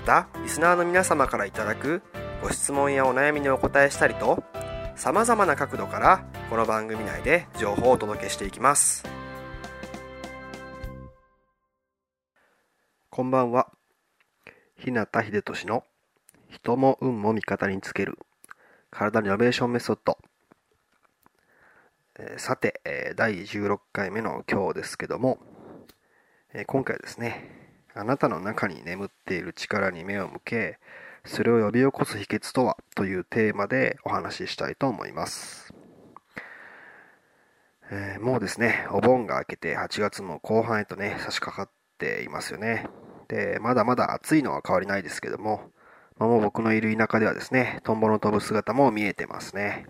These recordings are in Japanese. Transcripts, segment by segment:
またリスナーの皆様からいただくご質問やお悩みにお答えしたりとさまざまな角度からこの番組内で情報をお届けしていきます。こんばんは。日向秀俊の人も運も味方につける体リノベーションメソッド。さて、第16回目の今日ですけども、今回ですね、あなたの中に眠っている力に目を向け、それを呼び起こす秘訣とはというテーマでお話ししたいと思います。えー、もうですね、お盆が明けて8月も後半へとね、差し掛かっていますよね。で、まだまだ暑いのは変わりないですけども、まあ、もう僕のいる田舎ではですね、トンボの飛ぶ姿も見えてますね。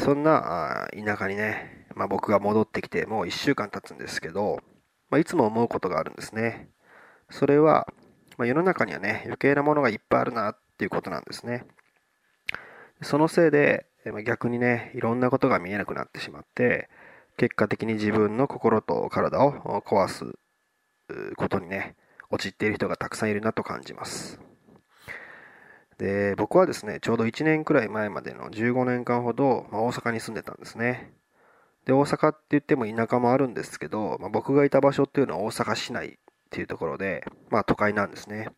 そんな田舎にね、まあ、僕が戻ってきてもう1週間経つんですけど、まあ、いつも思うことがあるんですね。それは、まあ、世の中にはね、余計なものがいっぱいあるなっていうことなんですね。そのせいで、まあ逆にね、いろんなことが見えなくなってしまって、結果的に自分の心と体を壊すことにね、陥っている人がたくさんいるなと感じます。で、僕はですね、ちょうど1年くらい前までの15年間ほど、まあ、大阪に住んでたんですね。で、大阪って言っても田舎もあるんですけど、まあ、僕がいた場所っていうのは大阪市内っていうところで、まあ都会なんですね。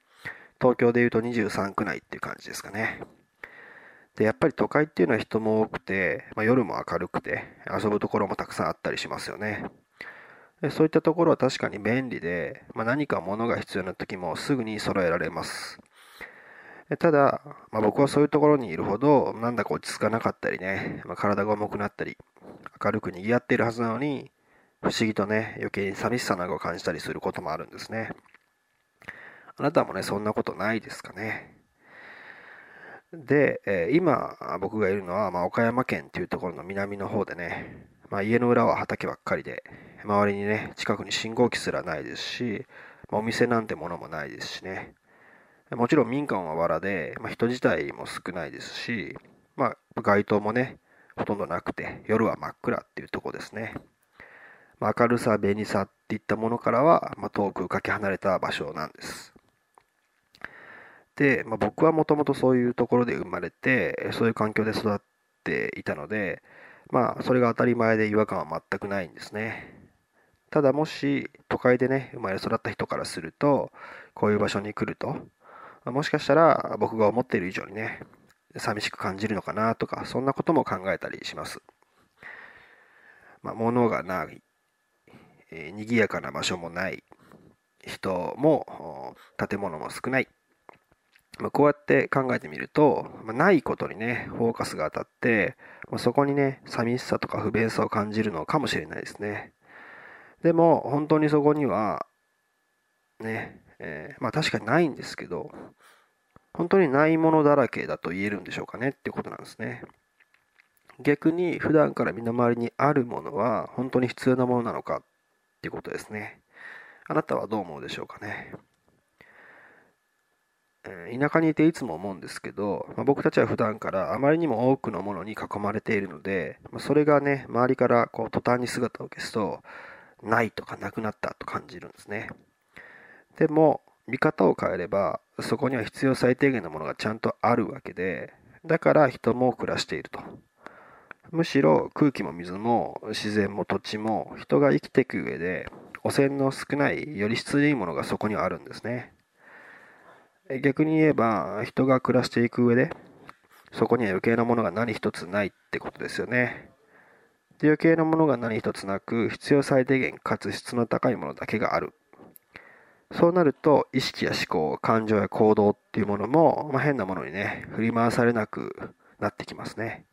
東京で言うと23区内っていう感じですかね。で、やっぱり都会っていうのは人も多くて、まあ、夜も明るくて、遊ぶところもたくさんあったりしますよね。でそういったところは確かに便利で、まあ、何か物が必要な時もすぐに揃えられます。ただ、まあ、僕はそういうところにいるほど、なんだか落ち着かなかったりね、まあ、体が重くなったり、明るく賑わっているはずなのに、不思議とね、余計に寂しさなどを感じたりすることもあるんですね。あなたもね、そんなことないですかね。で、えー、今、僕がいるのは、まあ、岡山県っていうところの南の方でね、まあ、家の裏は畑ばっかりで、周りにね、近くに信号機すらないですし、まあ、お店なんてものもないですしね。もちろん民間は藁で、まあ、人自体も少ないですし、まあ、街灯もね、ほとんどなくて、夜は真っ暗っていうとこですね。まあ、明るさ、便利さっていったものからは、まあ、遠くかけ離れた場所なんです。で、まあ、僕はもともとそういうところで生まれて、そういう環境で育っていたので、まあ、それが当たり前で違和感は全くないんですね。ただもし都会でね、生まれ育った人からすると、こういう場所に来ると、もしかしたら僕が思っている以上にね、寂しく感じるのかなとか、そんなことも考えたりします。まあ、物がない、えー、賑やかな場所もない、人も、建物も少ない。まあ、こうやって考えてみると、まあ、ないことにね、フォーカスが当たって、まあ、そこにね、寂しさとか不便さを感じるのかもしれないですね。でも、本当にそこには、ね、えー、まあ確かにないんですけど、本当にないものだらけだと言えるんでしょうかねっていうことなんですね。逆に普段から身の回りにあるものは本当に必要なものなのかっていうことですね。あなたはどう思うでしょうかね。田舎にいていつも思うんですけど、まあ、僕たちは普段からあまりにも多くのものに囲まれているので、まあ、それがね、周りからこう途端に姿を消すと、ないとかなくなったと感じるんですね。でも、見方を変えれば、そこには必要最低限のものがちゃんとあるわけで、だから人も暮らしていると。むしろ空気も水も自然も土地も人が生きていく上で汚染の少ないより質のいいものがそこにはあるんですね。逆に言えば、人が暮らしていく上で、そこには余計なものが何一つないってことですよね。余計なものが何一つなく、必要最低限かつ質の高いものだけがある。そうなると、意識や思考、感情や行動っていうものも、まあ、変なものにね、振り回されなくなってきますね。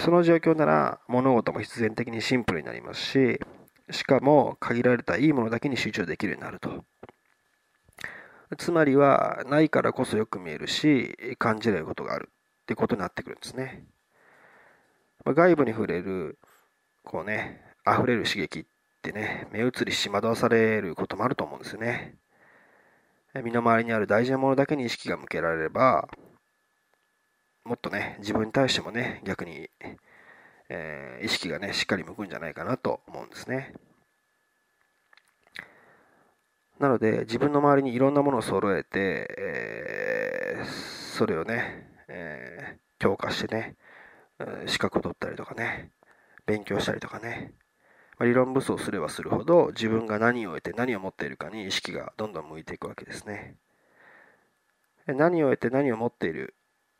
その状況なら、物事も必然的にシンプルになりますし、しかも限られたいいものだけに集中できるようになると。つまりは、ないからこそよく見えるし、感じられることがあるっていうことになってくるんですね。まあ、外部に触れる、こうね、溢れる刺激ってね、目移りし惑わされることもあると思うんですよね。身の回りにある大事なものだけに意識が向けられれば、もっとね、自分に対してもね、逆に、えー、意識がね、しっかり向くんじゃないかなと思うんですね。なので、自分の周りにいろんなものを揃えて、えー、それをね、えー、強化してね、資格を取ったりとかね、勉強したりとかね、ま理論武装すればするほど自分が何を得て何を持っているかに意識がどんどん向いていくわけですね。何を得て何を持っている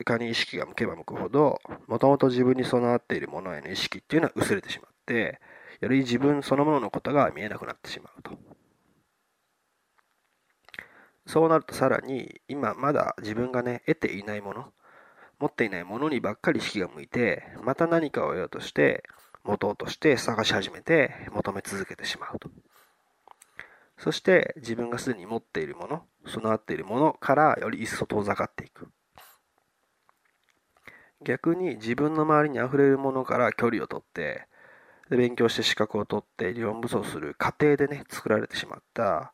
かに意識が向けば向くほど、もともと自分に備わっているものへの意識っていうのは薄れてしまって、より自分そのもののことが見えなくなってしまうと。そうなるとさらに今まだ自分がね得ていないもの持っていないものにばっかり意識が向いてまた何かを得ようとして持とうとして探し始めて求め続けてしまうと。そして自分がすでに持っているもの備わっているものからより一層遠ざかっていく。逆に自分の周りに溢れるものから距離をとって勉強して資格を取って理論武装する過程でね作られてしまった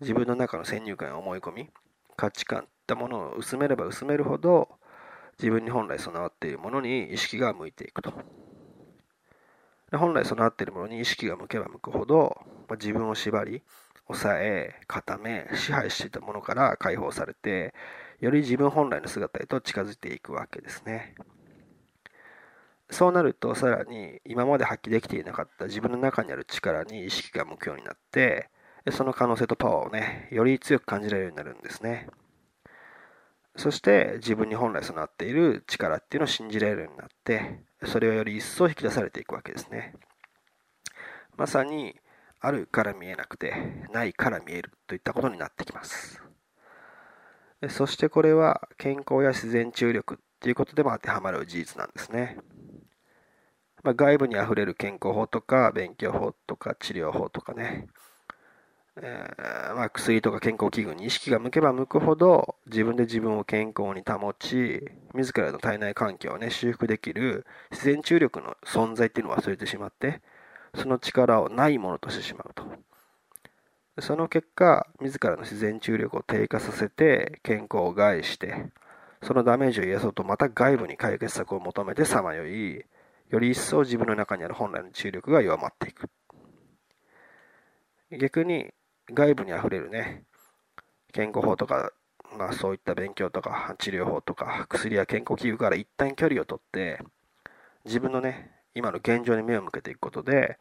自分の中の先入観や思い込み価値観ったものを薄めれば薄めるほど自分に本来備わっているものに意識が向いていくと。本来備わっているものに意識が向けば向くほどま自分を縛り抑え固め支配していたものから解放されてより自分本来の姿へと近づいていくわけですねそうなるとさらに今まで発揮できていなかった自分の中にある力に意識が向くようになってその可能性とパワーをね、より強く感じられるようになるんですね。そして自分に本来備わっている力っていうのを信じられるようになって、それをより一層引き出されていくわけですね。まさに、あるから見えなくて、ないから見えるといったことになってきます。そしてこれは健康や自然注力っていうことでも当てはまる事実なんですね。まあ、外部にあふれる健康法とか勉強法とか治療法とかね、えー、まあ、薬とか健康器具に意識が向けば向くほど自分で自分を健康に保ち自らの体内環境をね修復できる自然注力の存在っていうのを忘れてしまってその力をないものとしてしまうと。その結果自らの自然注力を低下させて健康を害してそのダメージを癒そうとまた外部に解決策を求めてさまよいより一層自分の中にある本来の注力が弱まっていく。逆に外部にあふれるね、健康法とか、まあそういった勉強とか治療法とか薬や健康器具から一旦距離をとって、自分のね、今の現状に目を向けていくことで、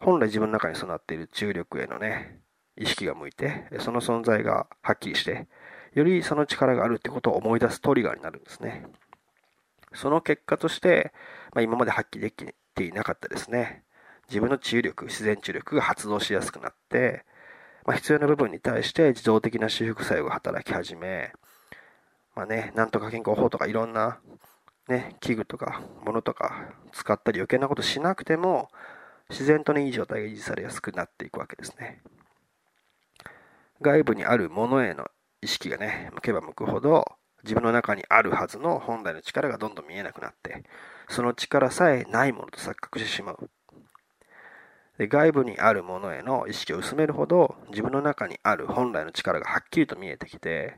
本来自分の中に備わっている注力へのね、意識が向いて、その存在がはっきりして、よりその力があるってことを思い出すトリガーになるんですね。その結果として、まあ、今まで発揮できていなかったですね。自分の治癒力、自然治癒力が発動しやすくなって、まあ、必要な部分に対して自動的な修復作用が働き始め、まあね、なんとか健康法とかいろんな、ね、器具とか物とか使ったり余計なことしなくても、自然とね、いい状態が維持されやすくなっていくわけですね。外部にあるものへの意識がね、向けば向くほど、自分の中にあるはずの本来の力がどんどん見えなくなって、その力さえないものと錯覚してしまう外部にあるものへの意識を薄めるほど自分の中にある本来の力がはっきりと見えてきて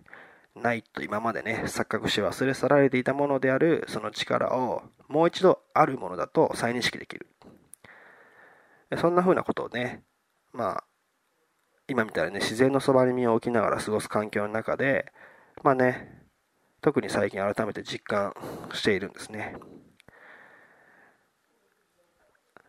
ないと今までね錯覚して忘れ去られていたものであるその力をもう一度あるものだと再認識できる。そんな風なことをねまあ今みたいにね自然のそばに身を置きながら過ごす環境の中でまあね特に最近改めて実感しているんですね。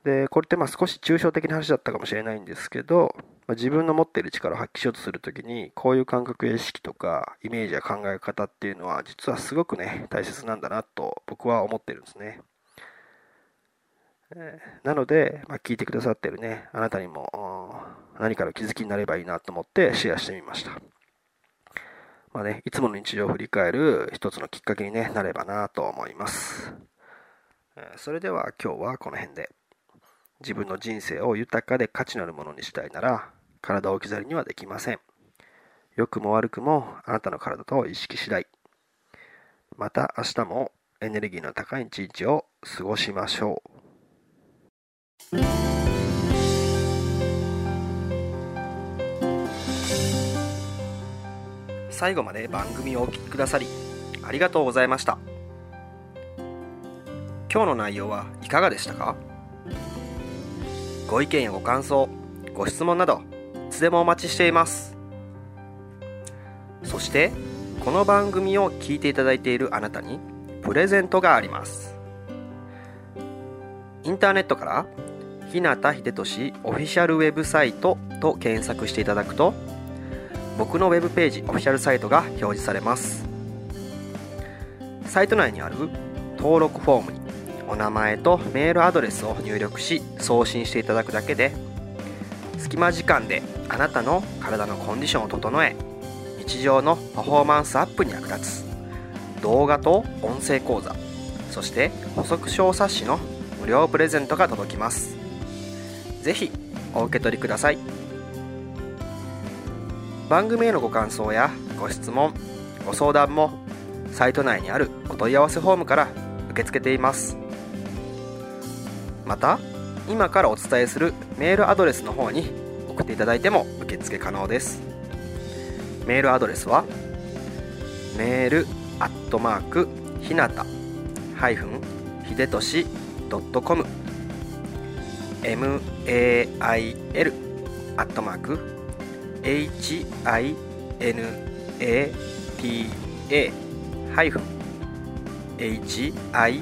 で、これってまあ少し抽象的な話だったかもしれないんですけど、まあ、自分の持っている力を発揮しようとするときに、こういう感覚や意識とか、イメージや考え方っていうのは、実はすごくね、大切なんだなと僕は思ってるんですね。なので、まあ、聞いてくださってるね、あなたにも何かの気づきになればいいなと思ってシェアしてみました。まあね、いつもの日常を振り返る一つのきっかけに、ね、なればなと思います。それでは今日はこの辺で。自分の人生を豊かで価値のあるものにしたいなら、体を置き去りにはできません。良くも悪くもあなたの体と意識次第。また明日もエネルギーの高い一日を過ごしましょう。最後まで番組をお聴きくださりありがとうございました今日の内容はいかがでしたか？ご意見やご感想ご質問などいつでもお待ちしています。そしてこの番組を聞いていただいているあなたにプレゼントがあります。インターネットから日向秀俊オフィシャルウェブサイトと検索していただくと僕のウェブページオフィシャルサイトが表示されます。サイト内にある登録フォームにお名前とメールアドレスを入力し送信していただくだけで隙間時間であなたの体のコンディションを整え日常のパフォーマンスアップに役立つ。動画と音声講座そして補足小冊子の無料プレゼントが届きます。是非お受け取りください。番組へのご感想やご質問ご相談もサイト内にあるお問い合わせフォームから受け付けています。また今からお伝えするメールアドレスの方に送っていただいても受付可能です。メールアドレスはメールアットマークひなたハイフンひでとしドットコム。mail アットマーク hinata ハイフン hibe